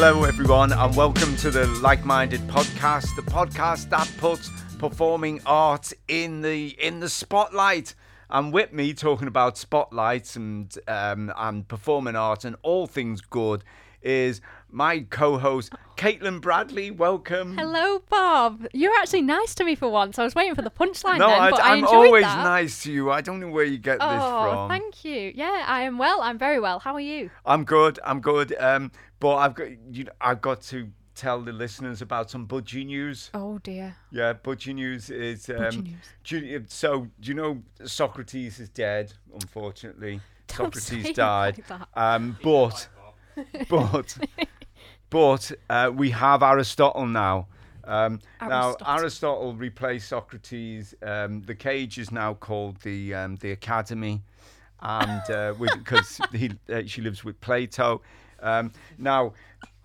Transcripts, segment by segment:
Hello, everyone, and welcome to the Like Minded Podcast, the podcast that puts performing art in the in the spotlight. And with me talking about spotlights and um, and performing art and all things good is my co-host Caitlin Bradley. Welcome. Hello, Bob. You're actually nice to me for once. I was waiting for the punchline No, then, I, but I am enjoyed always that. nice to you. I don't know where you get this Oh, from. thank you. Yeah, I am well. I'm very well. How are you? I'm good. I'm good. Um, but I've got you. know, I've got to tell the listeners about some budgie news. Oh dear. Yeah, budgie news is. Um, Budgie news. do you- so do you know Socrates is dead? Unfortunately, Don't say Socrates it died. like that. Um, but but but uh, we have Aristotle now. Um, now Aristotle. Aristotle replaced Socrates. Um, the cage is now called the um, the Academy, and because he uh, she lives with Plato. Um, now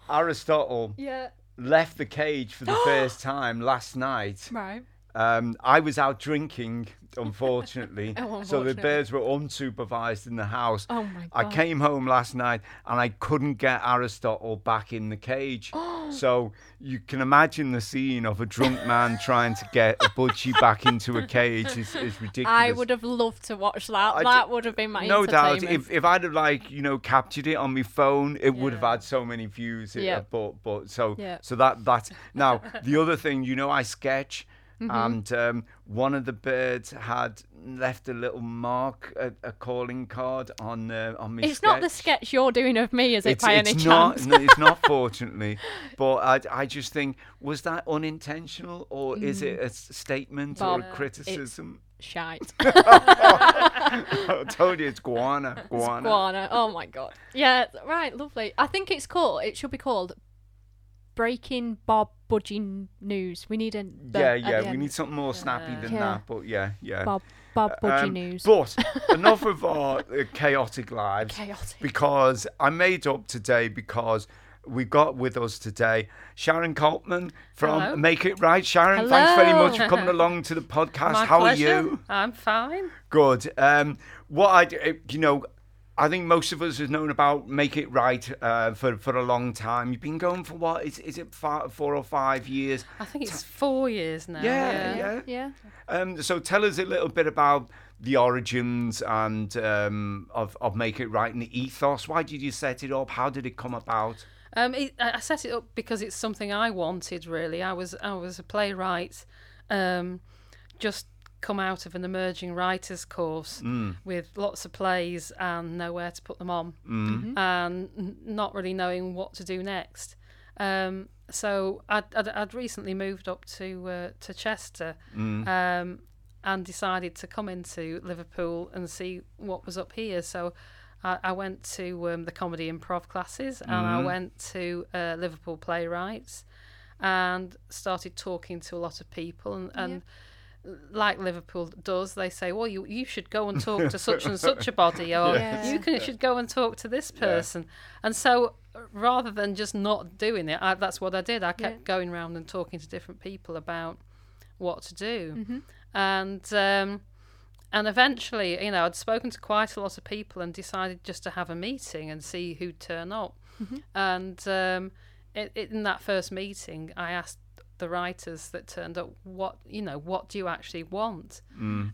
Aristotle Yeah. left the cage for the first time last night. Right. Um, I was out drinking, unfortunately. Oh, So the unfortunately. birds were unsupervised in the house. Oh my I came home last night and I couldn't get Aristotle back in the cage. so you can imagine the scene of a drunk man trying to get a budgie back into a cage is, is ridiculous. I would have loved to watch that. I that d- would have been my no doubt if, if I'd have like you know captured it on my phone it would have had so many views it- Yeah. but but so Yeah. so that that's now the other thing you know I sketch Mm-hmm. and um, one of the birds had left a little mark a, a calling card on uh, on me it's not the sketch you're doing of me, is it, it's, by it's any not chance? no, it's not fortunately but I, I just think was that unintentional or is it a statement or a criticism Shite. I told you it's guana guana Guana. Oh my god. Yeah, right, lovely. I think it's cool. It should be called Breaking Bob Budgie News. We need a the- Yeah, yeah, we end. need something more snappy than Yeah. that. But yeah, yeah. Bob Bob Budgie Um, News. But enough of our uh, chaotic lives. Chaotic. Because I made up today because we've got with us today Sharon Coltman from Hello. Make It Right. Sharon, thanks very much for coming along to the podcast. My How pleasure. are you? I'm fine. Good. Um, what I, uh, you know, I think most of us have known about Make It Right uh, for for a long time. You've been going for what? Is is it five, four or five years? I think it's four years now. Yeah, Yeah. yeah. yeah. Um, so tell us a little bit about the origins and um, of of Make It Right and the ethos. Why did you set it up? How did it come about? Um, it, I I set it up because it's something I wanted. Really, I was I was a playwright, um, just come out of an emerging writers course with lots of plays and nowhere to put them on, and not really knowing what to do next. Um, so I'd, I'd, I'd recently moved up to uh, to Chester, um, and decided to come into Liverpool and see what was up here. So I, I went to um, the comedy improv classes and I went to uh, Liverpool Playwrights and started talking to a lot of people and. and Like Liverpool does, they say, "Well, you you should go and talk to such and such a body, or Yes. you can should go and talk to this person." And so, rather than just not doing it, I, that's what I did. I kept Yeah. going around and talking to different people about what to do, Mm-hmm. and um, and eventually, you know, I'd spoken to quite a lot of people and decided just to have a meeting and see who'd turn up. Mm-hmm. And um, it, it, in that first meeting, I asked the writers that turned up, "What you know, what do you actually want?"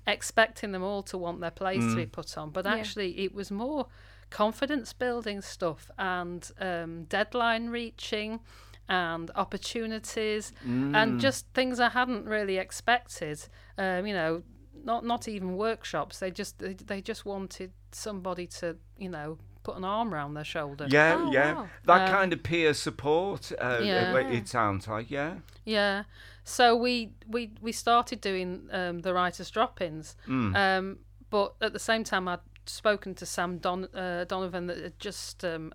Expecting them all to want their plays to be put on, but Yeah. actually, it was more confidence building stuff and um, deadline reaching and opportunities and just things I hadn't really expected. Um, you know, not not even workshops. They just they, they just wanted somebody to you know put an arm around their shoulder. Yeah, Oh, yeah. wow. That Um, kind of peer support. Uh, Yeah. it, it sounds like yeah. Yeah. So we we we started doing um, the writers' drop-ins, um, but at the same time I'd spoken to Sam Don, uh, Donovan that had just um,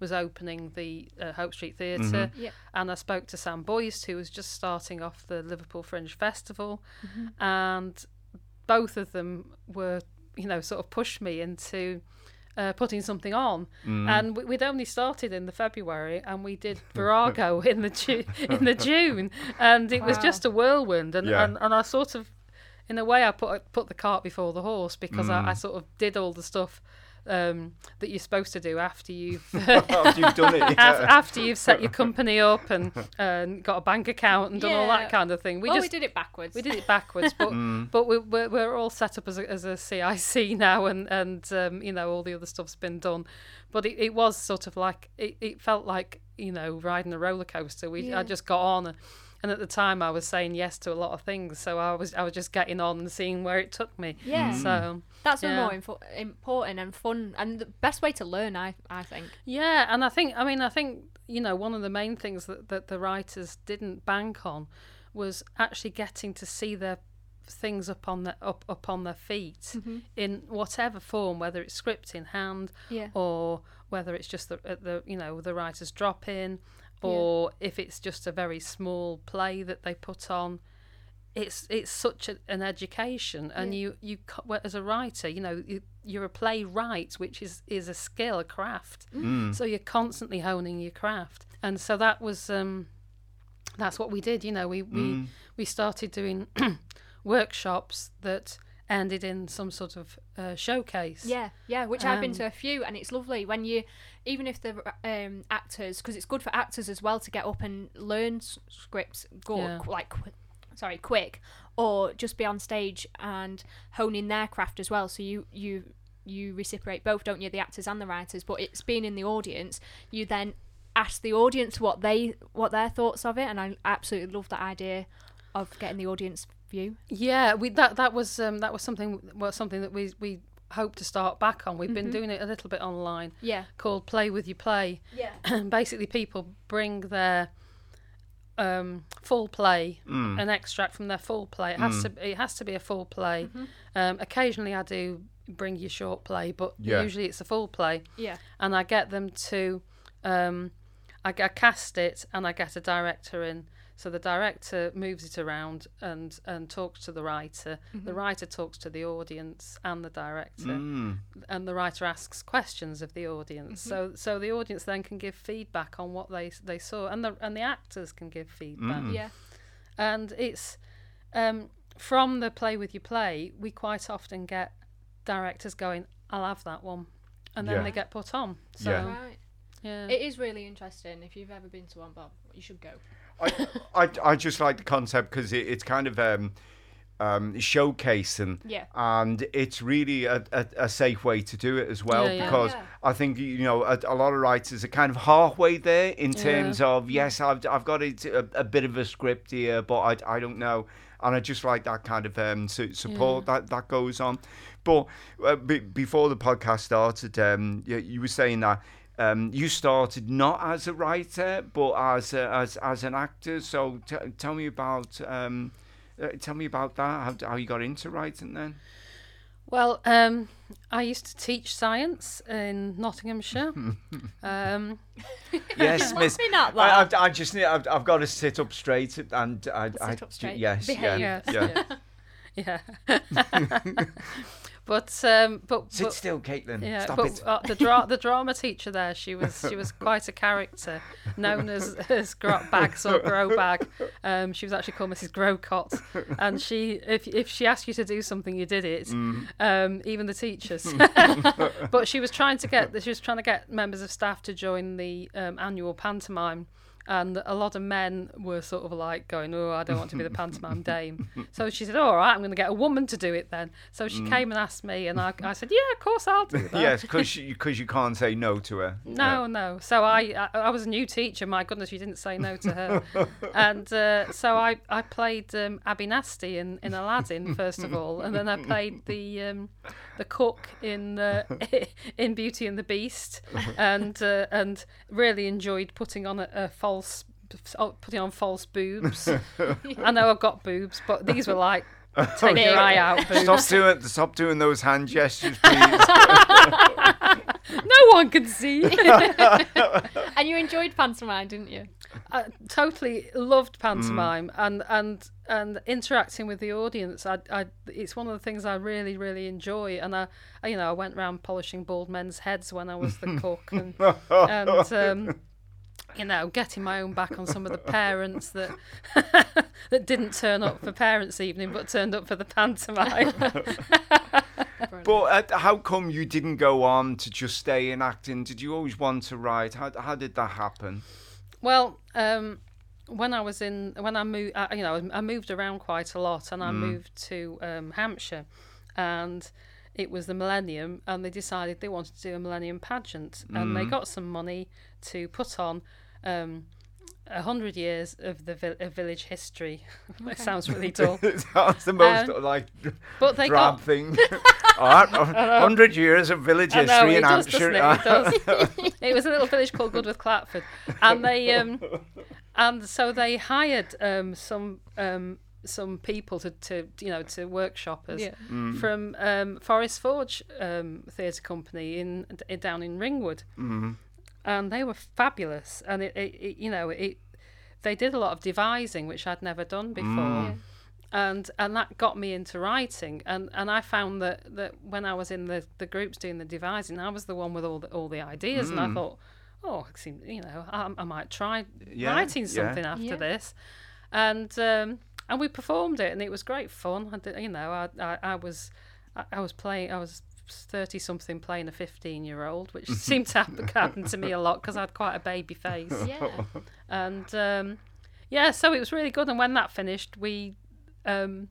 was opening the uh, Hope Street theater Yeah. and I spoke to Sam Boyce, who was just starting off the Liverpool Fringe Festival, and both of them were, you know, sort of pushed me into uh, putting something on. And we, we'd only started in the February, and we did Virago in the Ju- in the June, and it was just a whirlwind. And, Yeah. and and I sort of, in a way, I put put the cart before the horse because I, I sort of did all the stuff um, that you're supposed to do after you've After you've done it, yeah. after you've set your company up and and got a bank account and done all that kind of thing. We well, just we did it backwards. we did it backwards, but Mm. but we, we're we're all set up as a, as a CIC now, and and um, you know all the other stuff's been done, but it, it was sort of like it, it felt like you know riding a roller coaster. We Yeah. I just got on, and at the time I was saying yes to a lot of things, so I was I was just getting on and seeing where it took me. Yeah. Mm. So That's Yeah. more info- important and fun and the best way to learn. I I think. Yeah, and I think I mean I think you know one of the main things that, that the writers didn't bank on was actually getting to see their things up on their up up on their feet in whatever form, whether it's script in hand Yeah. or whether it's just the the you know the writers drop in or if it's just a very small play that they put on it's it's such a, an education. And Yeah. you you well, as a writer you know you, you're a playwright which is is a skill a craft. So you're constantly honing your craft. And so that was um that's what we did you know. We we we started doing workshops that ended in some sort of uh, showcase Yeah, yeah, which I've been Um, to a few, and it's lovely when you, even if the um, actors, because it's good for actors as well to get up and learn s- scripts, go Yeah. qu- like, qu- sorry, quick, or just be on stage and hone in their craft as well. So you you you reciprocate both, don't you, the actors and the writers? But it's being in the audience, you then ask the audience what they what their thoughts of it, and I absolutely love that idea of getting the audience view. Yeah, we that that was um, that was something well something that we we hope to start back on. We've been doing it a little bit online Yeah, called Play with Your Play. yeah, And basically people bring their um, full play, Mm. an extract from their full play. It has to it has to be a full play. Um, occasionally I do bring you short play, but Yeah. usually it's a full play. yeah, and I get them to, um, I, I cast it and I get a director in. So the director moves it around and and talks to the writer. The writer talks to the audience and the director, Mm. and the writer asks questions of the audience. So so the audience then can give feedback on what they they saw, and the and the actors can give feedback Mm. yeah, and it's um, from the play with your play we quite often get directors going i'll have that one and then Yeah. they get put on so Yeah. right. yeah, It is really interesting. If you've ever been to one, Bob, you should go. I, I, I just like the concept because it, it's kind of um, um, showcasing. Yeah. And it's really a, a, a safe way to do it as well Yeah, yeah. because Yeah. I think, you know, a, a lot of writers are kind of halfway there in terms of, yes, I've, I've got it, a, a bit of a script here, but I, I don't know. And I just like that kind of um, su- support that, that goes on. But uh, be, before the podcast started, um, you, you were saying that um, you started not as a writer, but as a, as as an actor. So t- tell me about um, uh, tell me about that. How, how you got into writing then? well um, i used to teach science in nottinghamshire um, Yes, Miss. be I, that. I, I just need. I've, I've got to sit up straight and I, I Sit up straight. Yes, Behave. yeah, Yes, yeah. yeah but um, but, Sit but still, Caitlin. Yeah, Stop but it. Uh, the dra- the drama teacher there, she was she was quite a character, known as as Grot Bags or Grow Bag. Um, she was actually called Mrs. Growcott, and she if if she asked you to do something, you did it. Mm. Um, even the teachers. but she was trying to get she was trying to get members of staff to join the um, annual pantomime. And a lot of men were sort of like going, "Oh, I don't want to be the pantomime dame." So she said, "All right, I'm going to get a woman to do it then." So she came and asked me, and I, I said, "Yeah, of course I'll do that." Mm. yes, because you, cause you can't say no to her. No, no. So I, I, I was a new teacher. My goodness, you didn't say no to her. and uh, so I, I played um, Abby Nasty in, in Aladdin first of all, and then I played the um, the cook in uh, in Beauty and the Beast, and uh, and really enjoyed putting on a, a false putting on false boobs. I know I've got boobs, but these were like take your eye out boobs. Stop doing stop doing those hand gestures, please. No one can see. And you enjoyed pantomime, didn't you? I totally loved Mm. pantomime and and and interacting with the audience. I, I it's one of the things I really really enjoy. And I, I you know I went around polishing bald men's heads when I was the cook and and um, you know getting my own back on some of the parents that that didn't turn up for parents' evening but turned up for the pantomime. But uh, how come you didn't go on to just stay in acting? Did you always want to write? How how did that happen? Well, um, when I was in, when I moved, I, you know, I moved around quite a lot, and I moved to um, Hampshire, and it was the millennium, and they decided they wanted to do a millennium pageant, and they got some money to put on. Um, a hundred years of the vi- of village history. it sounds really dull, That's the most Um, like but they drab got thing. Hundred years of village I know, history it in does, Hampshire. it? It does. it was a little village called Goodworth Clatford, and they um, and so they hired um, some um, some people to, to you know to workshop us Yeah. Mm. from um, Forest Forge um, Theatre Company in, in down in Ringwood, Mm-hmm. And they were fabulous. And it, it, it you know it they did a lot of devising which I'd never done before Mm. and and that got me into writing and and I found that that when I was in the the groups doing the devising I was the one with all the all the ideas and I thought oh it seemed, you know I, I might try Yeah, writing yeah. something after Yeah. this and um and we performed it and it was great fun I did, you know I, I I was I, I was playing I was 30 something playing a 15 year old which seemed to happen, happen to me a lot because I had quite a baby face Yeah. and um, yeah, so it was really good. And when that finished, we um,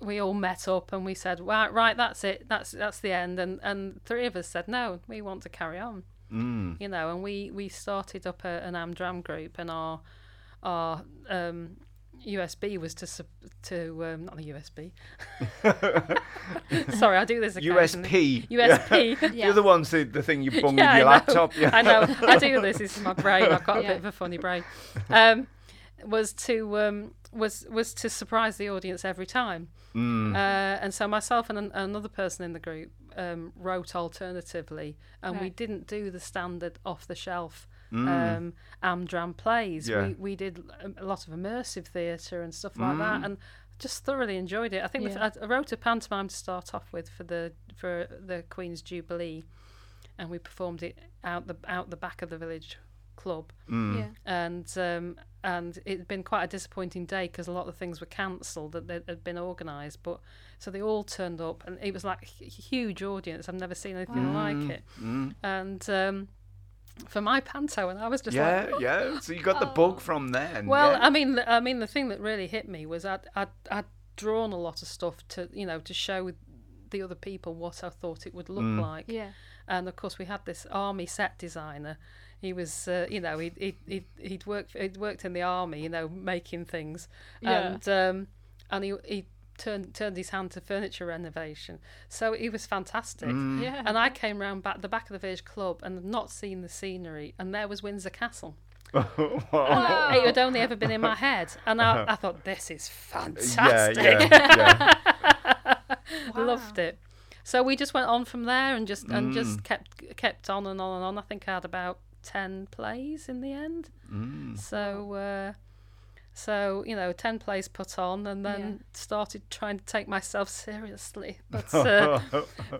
we all met up and we said, "Right, right, that's it. That's that's the end." And and three of us said, "No, we want to carry on." Mm. You know, and we we started up a, an Amdram group, and our our um, USB was to sup- to um, not the USB. Sorry, I do this occasionally. USP. USP. Yeah. You're the ones the, the thing you bung Yeah, with your I laptop. Yeah. I know. I do this. This is my brain. I've got a bit of a funny brain. Um, was to um, was was to surprise the audience every time. Mm. Uh, and so myself and an, another person in the group um, wrote alternatively, and we didn't do the standard off the shelf. Um, Amdram plays. Mm. Yeah. We we did a- a lot of immersive theatre and stuff like Mm. that, and just thoroughly enjoyed it. I think the Yeah. f I I wrote a pantomime to start off with for the for the Queen's Jubilee, and we performed it out the out the back of the village club, Mm. Yeah. and um, and it'd been quite a disappointing day because a lot of the things were cancelled that that had been organised, but so they all turned up, and it was like a huge audience. I've never seen anything like it, Mm. and. Um, for my panto, and I was just Yeah, like, yeah. So you got the bug from then. well, yeah. I mean, the- I mean, the thing that really hit me was I'd, I'd, I'd drawn a lot of stuff to, you know, to show the other people what I thought it would look Mm. like. Yeah. And of course, we had this army set designer. He was, uh, you know, he'd, he'd, he'd, he'd worked, he'd worked in the army, you know, making things, Yeah. and um, and he he turned turned his hand to furniture renovation. So he was fantastic. Mm. Yeah. And I came round back the back of the village club and had not seen the scenery, and there was Windsor Castle. Wow. It had only ever been in my head, and I, I thought this is yeah, fantastic. yeah, yeah. Loved it. So we just went on from there and just and Mm. just kept kept on and on and on. I think I had about ten plays in the end. Mm. So uh, so you know, ten plays put on, and then Yeah. started trying to take myself seriously. But uh,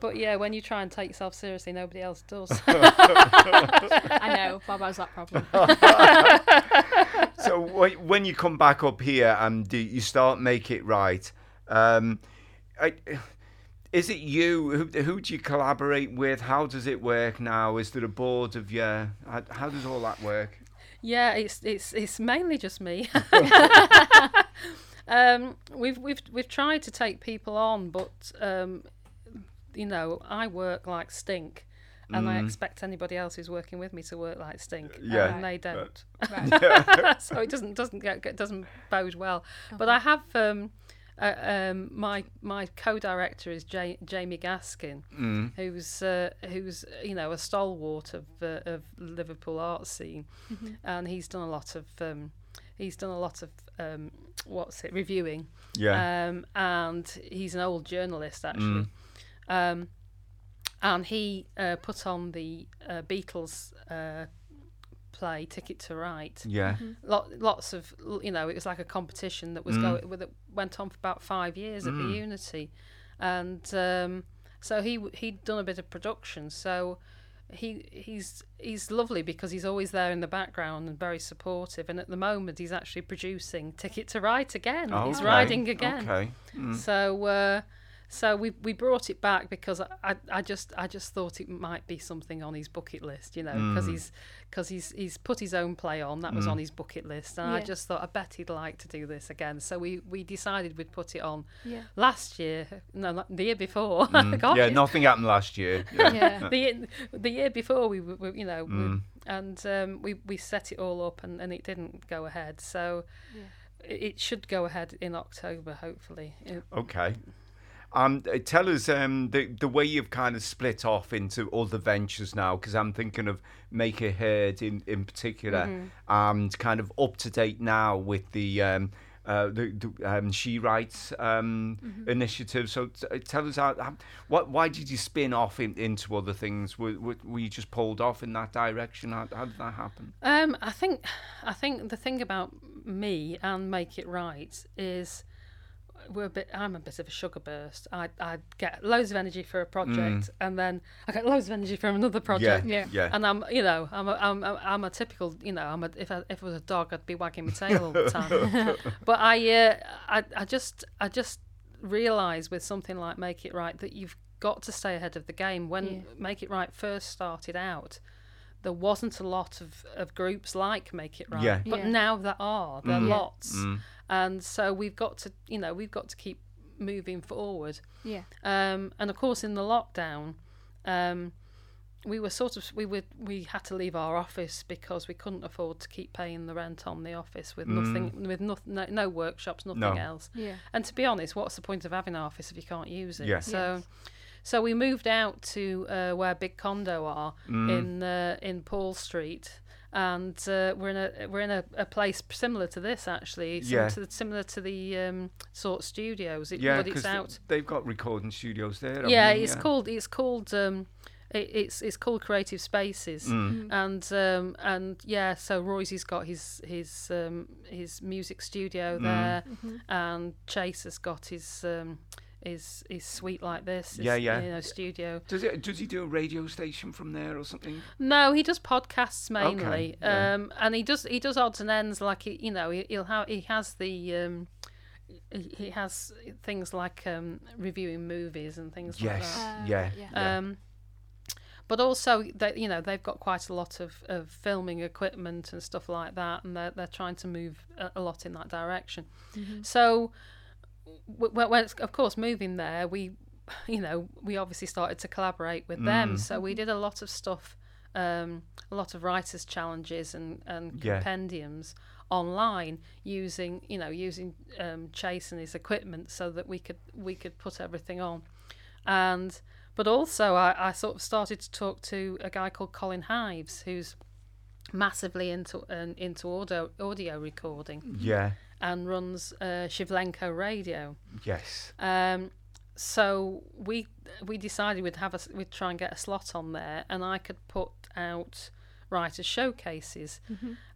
but yeah, when you try and take yourself seriously, nobody else does. I know. Bob has that problem. so when you come back up here and do you start make it right, um, I, is it you? Who, who do you collaborate with? How does it work now? Is there a board of you? How, how does all that work? Yeah, it's it's it's mainly just me. um, we've we've we've tried to take people on, but um, you know, I work like stink, and I expect anybody else who's working with me to work like stink, Yeah. and they don't. Right. so it doesn't doesn't get, get doesn't bode well. But I have um, uh, um, my my co-director is ja- Jamie Gaskin, Mm. who's uh, who's you know a stalwart of uh, of Liverpool art scene, and he's done a lot of um, he's done a lot of um, what's it reviewing, Yeah. um, and he's an old journalist actually, um, and he uh, put on the uh, Beatles. Play ticket to ride yeah. lot, lots of you know it was like a competition that was Mm. going that went on for about five years at the Unity, and um, so he he'd done a bit of production. So he he's he's lovely because he's always there in the background and very supportive. And at the moment he's actually producing Ticket to Ride again. He's Okay, riding again. Okay. Mm. So. Uh, So we we brought it back because I, I, I just I just thought it might be something on his bucket list, you know, because he's because he's he's put his own play on that was on his bucket list, and I just thought I bet he'd like to do this again. So we we decided we'd put it on Yeah. last year, no, the year before. Mm. yeah, nothing happened last year. Yeah. Yeah. the year, the year before we were, you know, we, Mm. and um, we we set it all up and, and it didn't go ahead. So it, it should go ahead in October, hopefully. Okay. Um, uh, tell us um, the the way you've kind of split off into other ventures now, because I'm thinking of Make It Heard in in particular, and kind of up to date now with the um, uh, the, the um, She Writes um, initiative. So t- uh, tell us how, how what why did you spin off in, into other things? Were, were, were you just pulled off in that direction? How, how did that happen? Um, I think, I think the thing about me and Make It Right is we're a bit. I'm a bit of a sugar burst. I I get loads of energy for a project, and then I get loads of energy from another project. Yeah. yeah. And I'm, you know, I'm a, I'm, a, I'm a typical, you know, I'm a, if I, if I was a dog, I'd be wagging my tail all the time. but I, uh, I, I just, I just realise with something like Make It Right that you've got to stay ahead of the game. When Yeah. Make It Right first started out, there wasn't a lot of, of groups like Make It Right. Yeah. But Yeah. now there are. There are Mm. Yeah. lots. Mm. And so we've got to, you know, we've got to keep moving forward. Yeah. Um, and of course, in the lockdown, um, we were sort of we were we had to leave our office because we couldn't afford to keep paying the rent on the office with nothing with no, no, no workshops, nothing No. else. Yeah. And to be honest, what's the point of having an office if you can't use it? Yeah. So. Yes. So we moved out to uh, where Big Condo are Mm. in uh, in Paul Street, and uh, we're in a we're in a, a place similar to this actually, similar Yeah. to the, similar to the um, sort studios. It, Yeah, because it's out. they've got recording studios there. haven't Yeah, they? it's called it's called um, it, it's it's called Creative Spaces, Mm. and um, and yeah, so Royce's got his his um, his music studio Mm. there, Mm-hmm. and Chase has got his um, his his suite like this. his, Yeah, yeah. You know, studio. Does it? Does he do a radio station from there or something? No, he does podcasts mainly, Okay, yeah. um, and he does he does odds and ends like he, you know he, he'll have he has the. Um, he he has things like um, reviewing movies and things like Yes. that. Uh, yeah. yeah. yeah. Um, but also, they, you know, they've got quite a lot of, of filming equipment and stuff like that, and they're, they're trying to move a, a lot in that direction. So, w- w- of course, moving there, we, you know, we obviously started to collaborate with them. So we did a lot of stuff, um, a lot of writers' challenges and, and Yeah. compendiums online using, you know, using um, Chase and his equipment so that we could we could put everything on and but also I, I sort of started to talk to a guy called Colin Hives who's massively into uh, into audio audio recording yeah. And runs uh, Shivlenko Radio. Yes. Um, so we we decided we'd have a we'd try and get a slot on there, and I could put out writers showcases.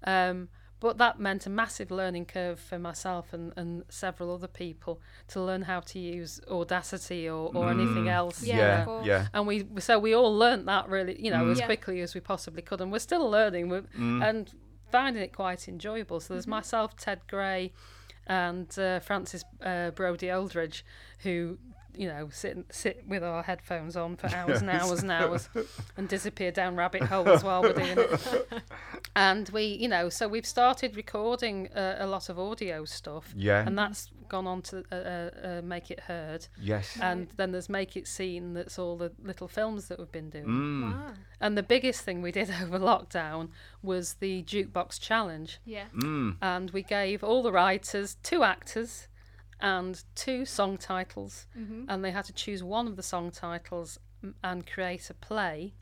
Um, but that meant a massive learning curve for myself and, and several other people to learn how to use Audacity or, or anything else. Yeah, Yeah. of course. Yeah. And we so we all learnt that really, you know, as Yeah. quickly as we possibly could, and we're still learning we're, and finding it quite enjoyable. So there's myself, Ted Gray, and uh, Francis uh, Brody Aldridge, who you know sit sit with our headphones on for hours and hours and hours, and disappear down rabbit holes while we're doing it. And we, you know, so we've started recording uh, a lot of audio stuff, Yeah. and that's gone on to uh, uh, uh, make it heard. Yes. And then there's Make It Seen, that's all the little films that we've been doing. Mm. Wow. And the biggest thing we did over lockdown was the Jukebox Challenge. Yeah. Mm. And we gave all the writers two actors and two song titles. And they had to choose one of the song titles and create a play.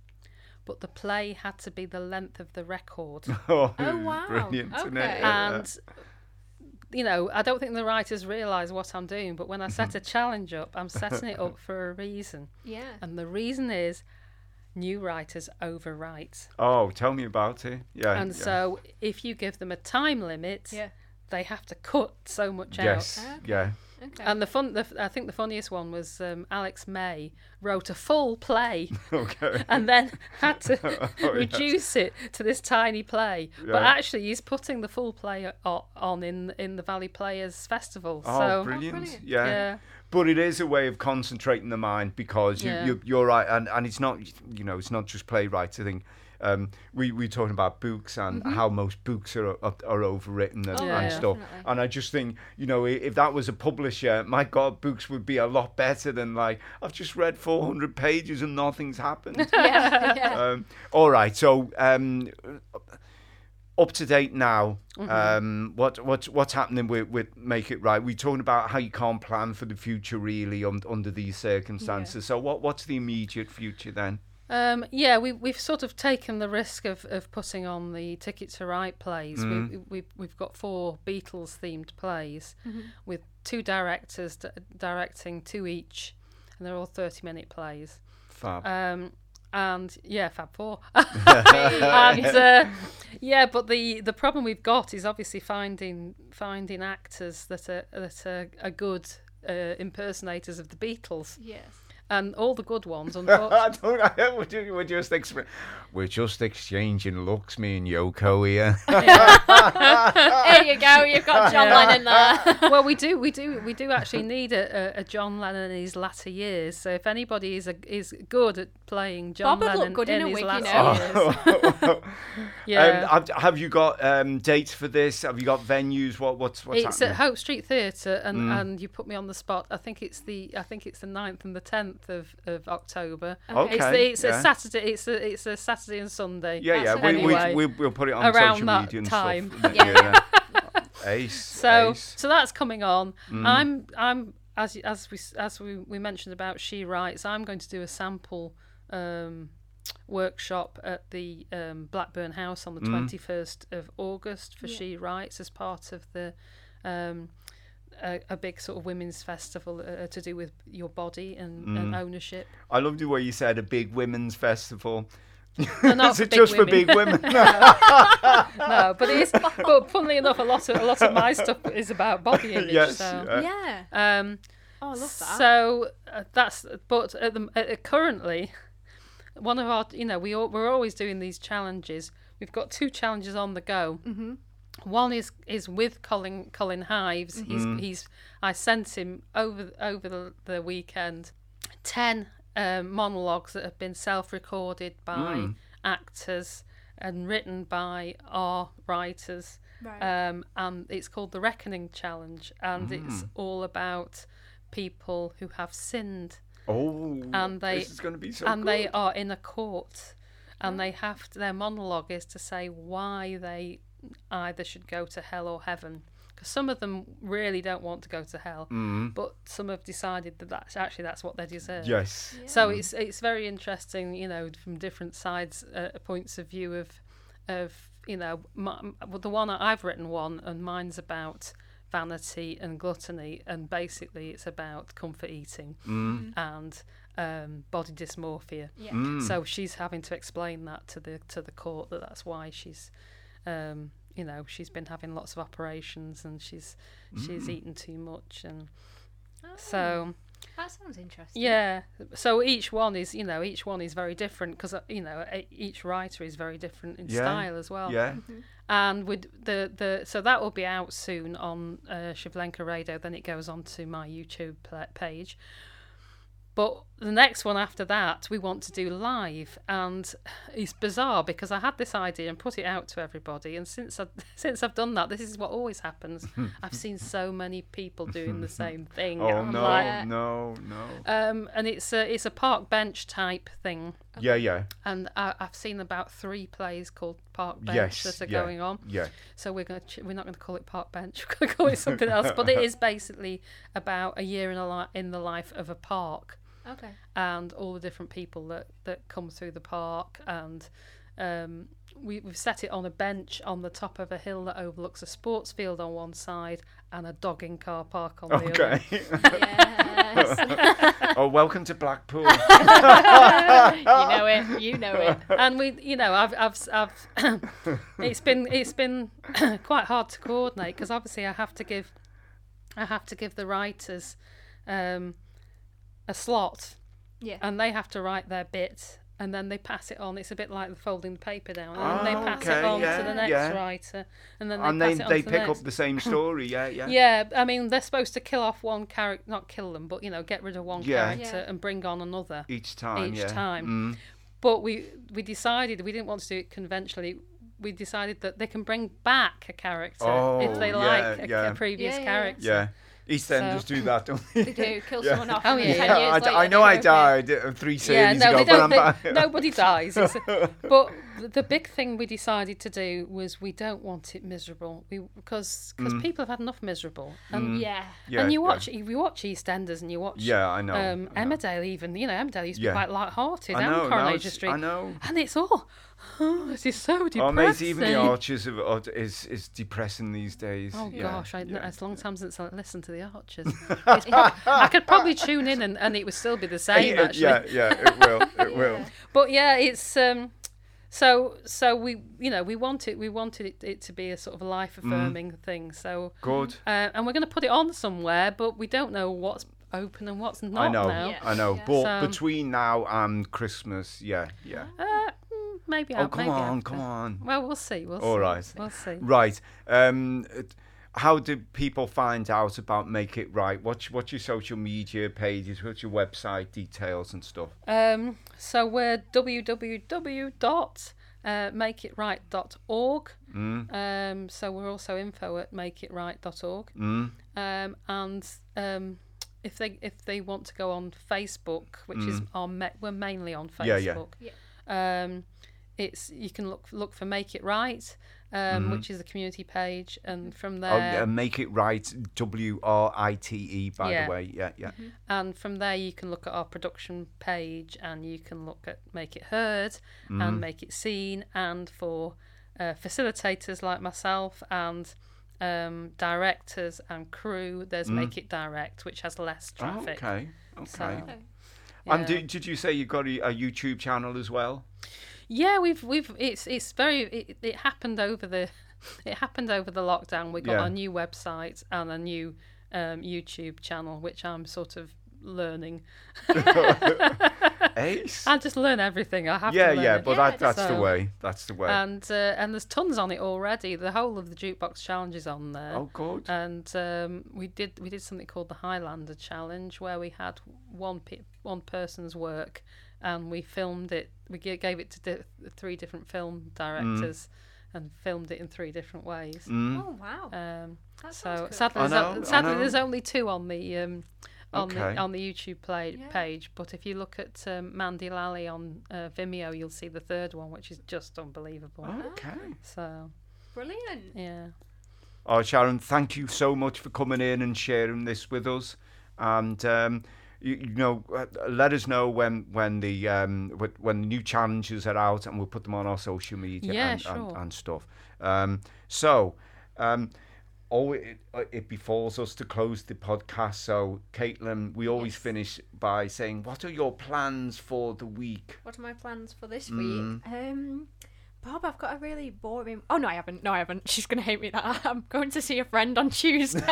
But the play had to be the length of the record. Oh, Oh, wow. Brilliant, isn't it? Okay. Yeah. and you know i don't think the writers realize what i'm doing but when i set mm-hmm. a challenge up i'm setting it up for a reason Yeah. and the reason is new writers overwrite Oh, tell me about it. Yeah. and yeah. so if you give them a time limit Yeah. they have to cut so much Yes. out Okay. Yeah. Okay. and the fun the, i think the funniest one was um, alex may wrote a full play Okay. and then had to Oh, yes. reduce it to this tiny play. But actually, he's putting the full play on in in the Valley Players Festival. Oh, so brilliant. brilliant. Yeah. yeah, but it is a way of concentrating the mind because you, Yeah. you you're right, and and it's not you know it's not just playwrights. I think. Um, we we talking about books and how most books are are, are overwritten and, Oh, yeah, and stuff. definitely. And I just think you know if that was a publisher, my God, books would be a lot better than like I've just read 400 pages and nothing's happened. yeah, yeah. um, all right, so um, up to date now. Um, what what's what's happening with, with Make It Right? We're talking about how you can't plan for the future really un, under these circumstances. So what what's the immediate future then? Um, yeah, we, we've sort of taken the risk of, of putting on the Ticket to Ride plays. We, we, we've got four Beatles themed plays with two directors d- directing two each, and they're all 30 minute plays. Fab. Um, and yeah, Fab Four. and uh, yeah, but the the problem we've got is obviously finding finding actors that are that are, are good uh, impersonators of the Beatles, yes. And all the good ones. Unfortunately, I don't. I, we're, ju- we're just exp- we're just exchanging looks, me and Yoko here. There you go. You've got John Yeah. Lennon there. well, we do, we do, we do actually need a, a, a John Lennon in his latter years. So if anybody is a, is good at playing John Bob Lennon good in a his wig, you latter know. years, yeah, Um, have, have you got um, dates for this? Have you got venues? What what's what's it's happening? at Hope Street Theatre, and, Mm. and you put me on the spot. I think it's the I think it's the 9th and the tenth of, of October. Okay, It's, the, it's yeah. a Saturday. It's a it's a Saturday and Sunday. yeah, yeah. We, anyway. we, we, we'll put it on Around social that media and time. stuff. Yeah. Ace. So ace. so that's coming on. Mm. I'm I'm as as we as we, we mentioned about she writes. I'm going to do a sample um, workshop at the um, Blackburn House on the Mm. 21st of August for Yeah. she writes as part of the. Um, a, a big sort of women's festival uh, to do with your body and, Mm. and ownership. I loved the way you said a big women's festival. They're not Is for it big just for big women? no, but it is. But funnily enough, a lot of a lot of my stuff is about body image. yes. so. uh, yeah. Um, Oh, I love that. So uh, that's but at the uh, currently, one of our you know we all, we're always doing these challenges. We've got two challenges on the go. Mm-hmm. One is is with Colin Colin Hives. He's he's I sent him over over the, the weekend ten um, monologues that have been self recorded by actors and written by our writers. Right. Um, and it's called the Reckoning Challenge, and it's all about people who have sinned, oh, And they- this is going to be so and good. they are in a court, and they have to, their monologue is to say why they either should go to hell or heaven. Because some of them really don't want to go to hell, but some have decided that that's actually that's what they deserve. yes. So it's it's very interesting, you know, from different sides, uh, points of view of of you know, my, well, the one I've written one, and mine's about vanity and gluttony, and basically it's about comfort eating and um, body dysmorphia. yeah. Mm. So she's having to explain that to the to the court that that's why she's. Um, you know, she's been having lots of operations and she's she's eaten too much and so that sounds interesting. yeah. So each one is, you know, each one is very different because you know e- each writer is very different in Yeah. style as well. Yeah. And with the the so that will be out soon on uh, Shivlenka Radio. Then it goes on to my YouTube page. But the next one after that, we want to do live, and it's bizarre because I had this idea and put it out to everybody, and since I since I've done that, this is what always happens. I've seen so many people doing the same thing. Oh I'm no, like, no, no. um, and it's a it's a park bench type thing, Yeah, yeah. and I, I've seen about three plays called Park Bench Yes. that are yeah, going on. Yeah. So we're going to we're not going to call it Park Bench. We're going to call it something else. But it is basically about a year in a li- in the life of a park Okay. and all the different people that that come through the park and. Um, we, we've set it on a bench on the top of a hill that overlooks a sports field on one side and a dogging car park on the other. Okay. Yes. oh, welcome to Blackpool. you know it. You know it. and we you know i've i've, I've it's been it's been quite hard to coordinate because obviously i have to give i have to give the writers um a slot Yeah. and they have to write their bit and then they pass it on. It's a bit like folding the paper down, and then they Oh, pass okay, it on yeah, to the next yeah. writer, and then they and pass they it on they to the pick next. up the same story. Yeah, yeah. Yeah, I mean they're supposed to kill off one character, not kill them, but you know get rid of one Yeah. character Yeah. and bring on another. Each time. Each yeah. time. Mm. But we we decided we didn't want to do it conventionally. We decided that they can bring back a character Oh, if they yeah, like a, yeah. a previous Yeah, yeah, yeah. character. Yeah. EastEnders so. do that, don't they? They do, kill yeah. someone off. Oh, yeah. yeah. I, later, I know I died uh, three series yeah, no, ago, but I'm back. Nobody dies. but the- the big thing we decided to do was we don't want it miserable. We because because people have had enough miserable. And, Yeah. Mm. Yeah, and you yeah. watch you watch EastEnders and you watch Yeah, I know. um, I know. Emmerdale even you know Emmerdale used to Yeah. be quite light-hearted I and know, no, Coronation it's- Street I know. and it's all oh this is so depressing. Oh, mate, even the Archers of, are- is is depressing these days. Oh Yeah, gosh, I, yeah. it's a long time since I listened to the Archers. It's I could probably tune in and, and it would still be the same. Yeah, Actually, yeah, yeah, it will, it will. But yeah, it's um, so so we you know we wanted we wanted it, it to be a sort of life affirming thing. So Good. uh, and we're going to put it on somewhere, but we don't know what's open and what's not I know, now. Yeah. I know. Yeah. But So- between now and Christmas, yeah, yeah. Uh, mm, maybe. Oh, out- come maybe on, after. come on. Well, we'll see. We'll All see. right. We'll see. Right. Um, it- how do people find out about Make It Right? What's what's your social media pages? What's your website details and stuff? Um, so we're www.makeitright.org. Mm. Um, so we're also info at makeitright.org. Mm. Um, and um, if they if they want to go on Facebook, which is our ma- we're mainly on Mm. Yeah, yeah. Facebook. Um, it's you can look look for Make It Right, um, which is a community page, and from Mm-hmm. Oh, there yeah, Make It Right, W R I T E, by Yeah. the way. Yeah, yeah. and from there you can look at our production page, and you can look at Make It Heard Mm-hmm. and Make It Seen, and for uh, facilitators like myself and um, directors and crew, there's Make It Direct, which has less Mm. Oh, traffic. okay. Okay. So, And yeah. did, did you say you've got a, a YouTube channel as well? Yeah, we've we've it's it's very it, it happened over the it happened over the lockdown. We got Yeah. a new website and a new um, YouTube channel, which I'm sort of learning. Ace. I just learn everything. I have yeah, to learn yeah, it. but Yeah, that, that's the way. That's the way. and uh, and there's tons on it already. The whole of the jukebox challenge is on there. oh, good. And um, we did we did something called the Highlander Challenge, where we had one pe- one person's work, and we filmed it. We gave it to di- three different film directors, and filmed it in three different ways. Mm. Oh wow. Um, That so cool. sadly, I there's, know, o- I sadly there's only two on the um, on Okay. the on the YouTube play, Yeah. page. But if you look at um, Mandy Lally on uh, Vimeo, you'll see the third one, which is just unbelievable. Okay. So Brilliant. yeah. Oh, Sharon, thank you so much for coming in and sharing this with us. And um, you, you know, uh, let us know when when the um, when the new challenges are out, and we'll put them on our social media Yeah, and, sure. and, and stuff. Um, so, um, oh, it, it befalls us to close the podcast. So, Caitlin, we always Yes. finish by saying, "What are your plans for the week?" What are my plans for this Mm. week? Um, Bob, I've got a really boring. Oh no, I haven't. No, I haven't. She's gonna hate me that I'm going to see a friend on Tuesday.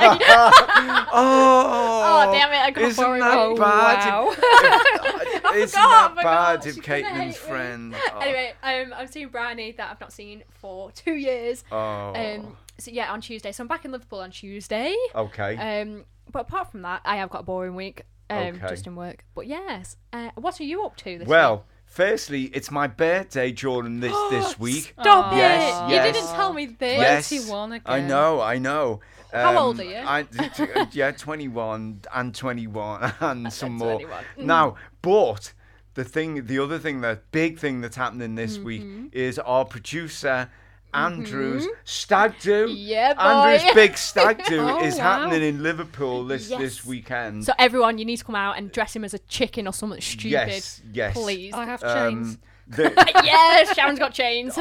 Oh, oh, damn it, I got isn't boring that bad? wow. If- isn't forgot, that I bad if Caitlin's friend? Oh. anyway, um, I'm seeing Bryony that I've not seen for two years. Oh. Um, so yeah, on Tuesday. So I'm back in Liverpool on Tuesday. okay. Um, but apart from that, I have got a boring week. Um, Okay. just in work. But yes, uh, what are you up to this week? well, week? Firstly, it's my birthday Jordan. this this week. Stop Aw. it! Yes, You didn't tell me this. Yes, 21 I again. know, I know. How Um, old are you? I, t- t- uh, yeah, 21 and 21 and some more. 21. Now, but the thing, the other thing, the big thing that's happening this Mm-hmm. week is our producer. Andrew's stag do. Yeah, boy. Andrew's big stag do Oh, is wow. happening in Liverpool this Yes. this weekend. So everyone, you need to come out and dress him as a chicken or something stupid. yes, yes. Please. I have chains. Um, the, yes, Sharon's got chains.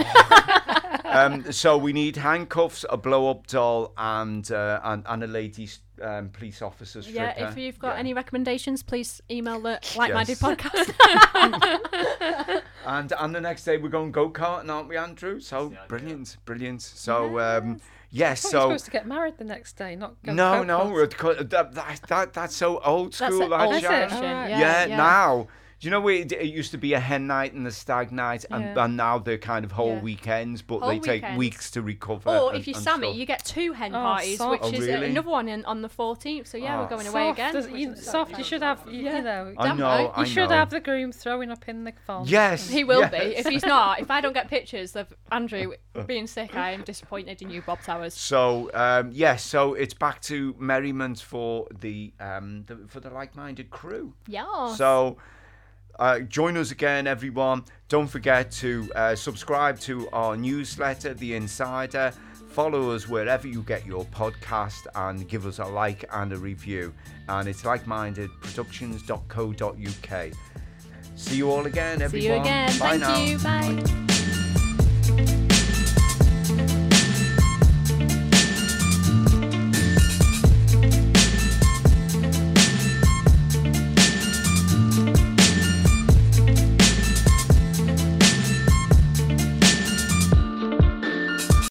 um, so we need handcuffs, a blow-up doll, and uh, and, and a lady um, police officers. stripper. yeah, if you've got Yeah. any recommendations, please email the like-minded Yes. podcast. And and the next day we're going go karting, aren't we, Andrew? So brilliant, brilliant. So um, yes, I thought you were so supposed to get married the next day, not go no, no, off. we're co- that, that, that that's so old That's school. it, that old Is? Sharon. fashioned. Yeah, yeah, yeah. now Do you know where it, it used to be a hen night and a stag night, and, Yeah. and now they're kind of whole Yeah. weekends, but Whole they take weekends. weeks to recover. Or and- if you're and Sammy, stuff. you get two hen Oh, parties, soft. which Oh, is another one in, on the 14th. So yeah, Oh. we're going away again. does- you, is soft. You should have. You, Yeah. you know. I know, right. I You should know. have the groom throwing up in the farm. Yes, He will yes. be. If he's not, if I don't get pictures of Andrew being sick, I am disappointed in you, Bob Towers. So um, yes, so it's back to merriment for the, um, the for the like-minded crew. Yeah. So uh, join us again, everyone. Don't forget to uh, subscribe to our newsletter, The Insider. Follow us wherever you get your podcast and give us a like and a review. And it's likemindedproductions.co.uk. See you all again, everyone. See you again. Bye Thank now. you. Bye.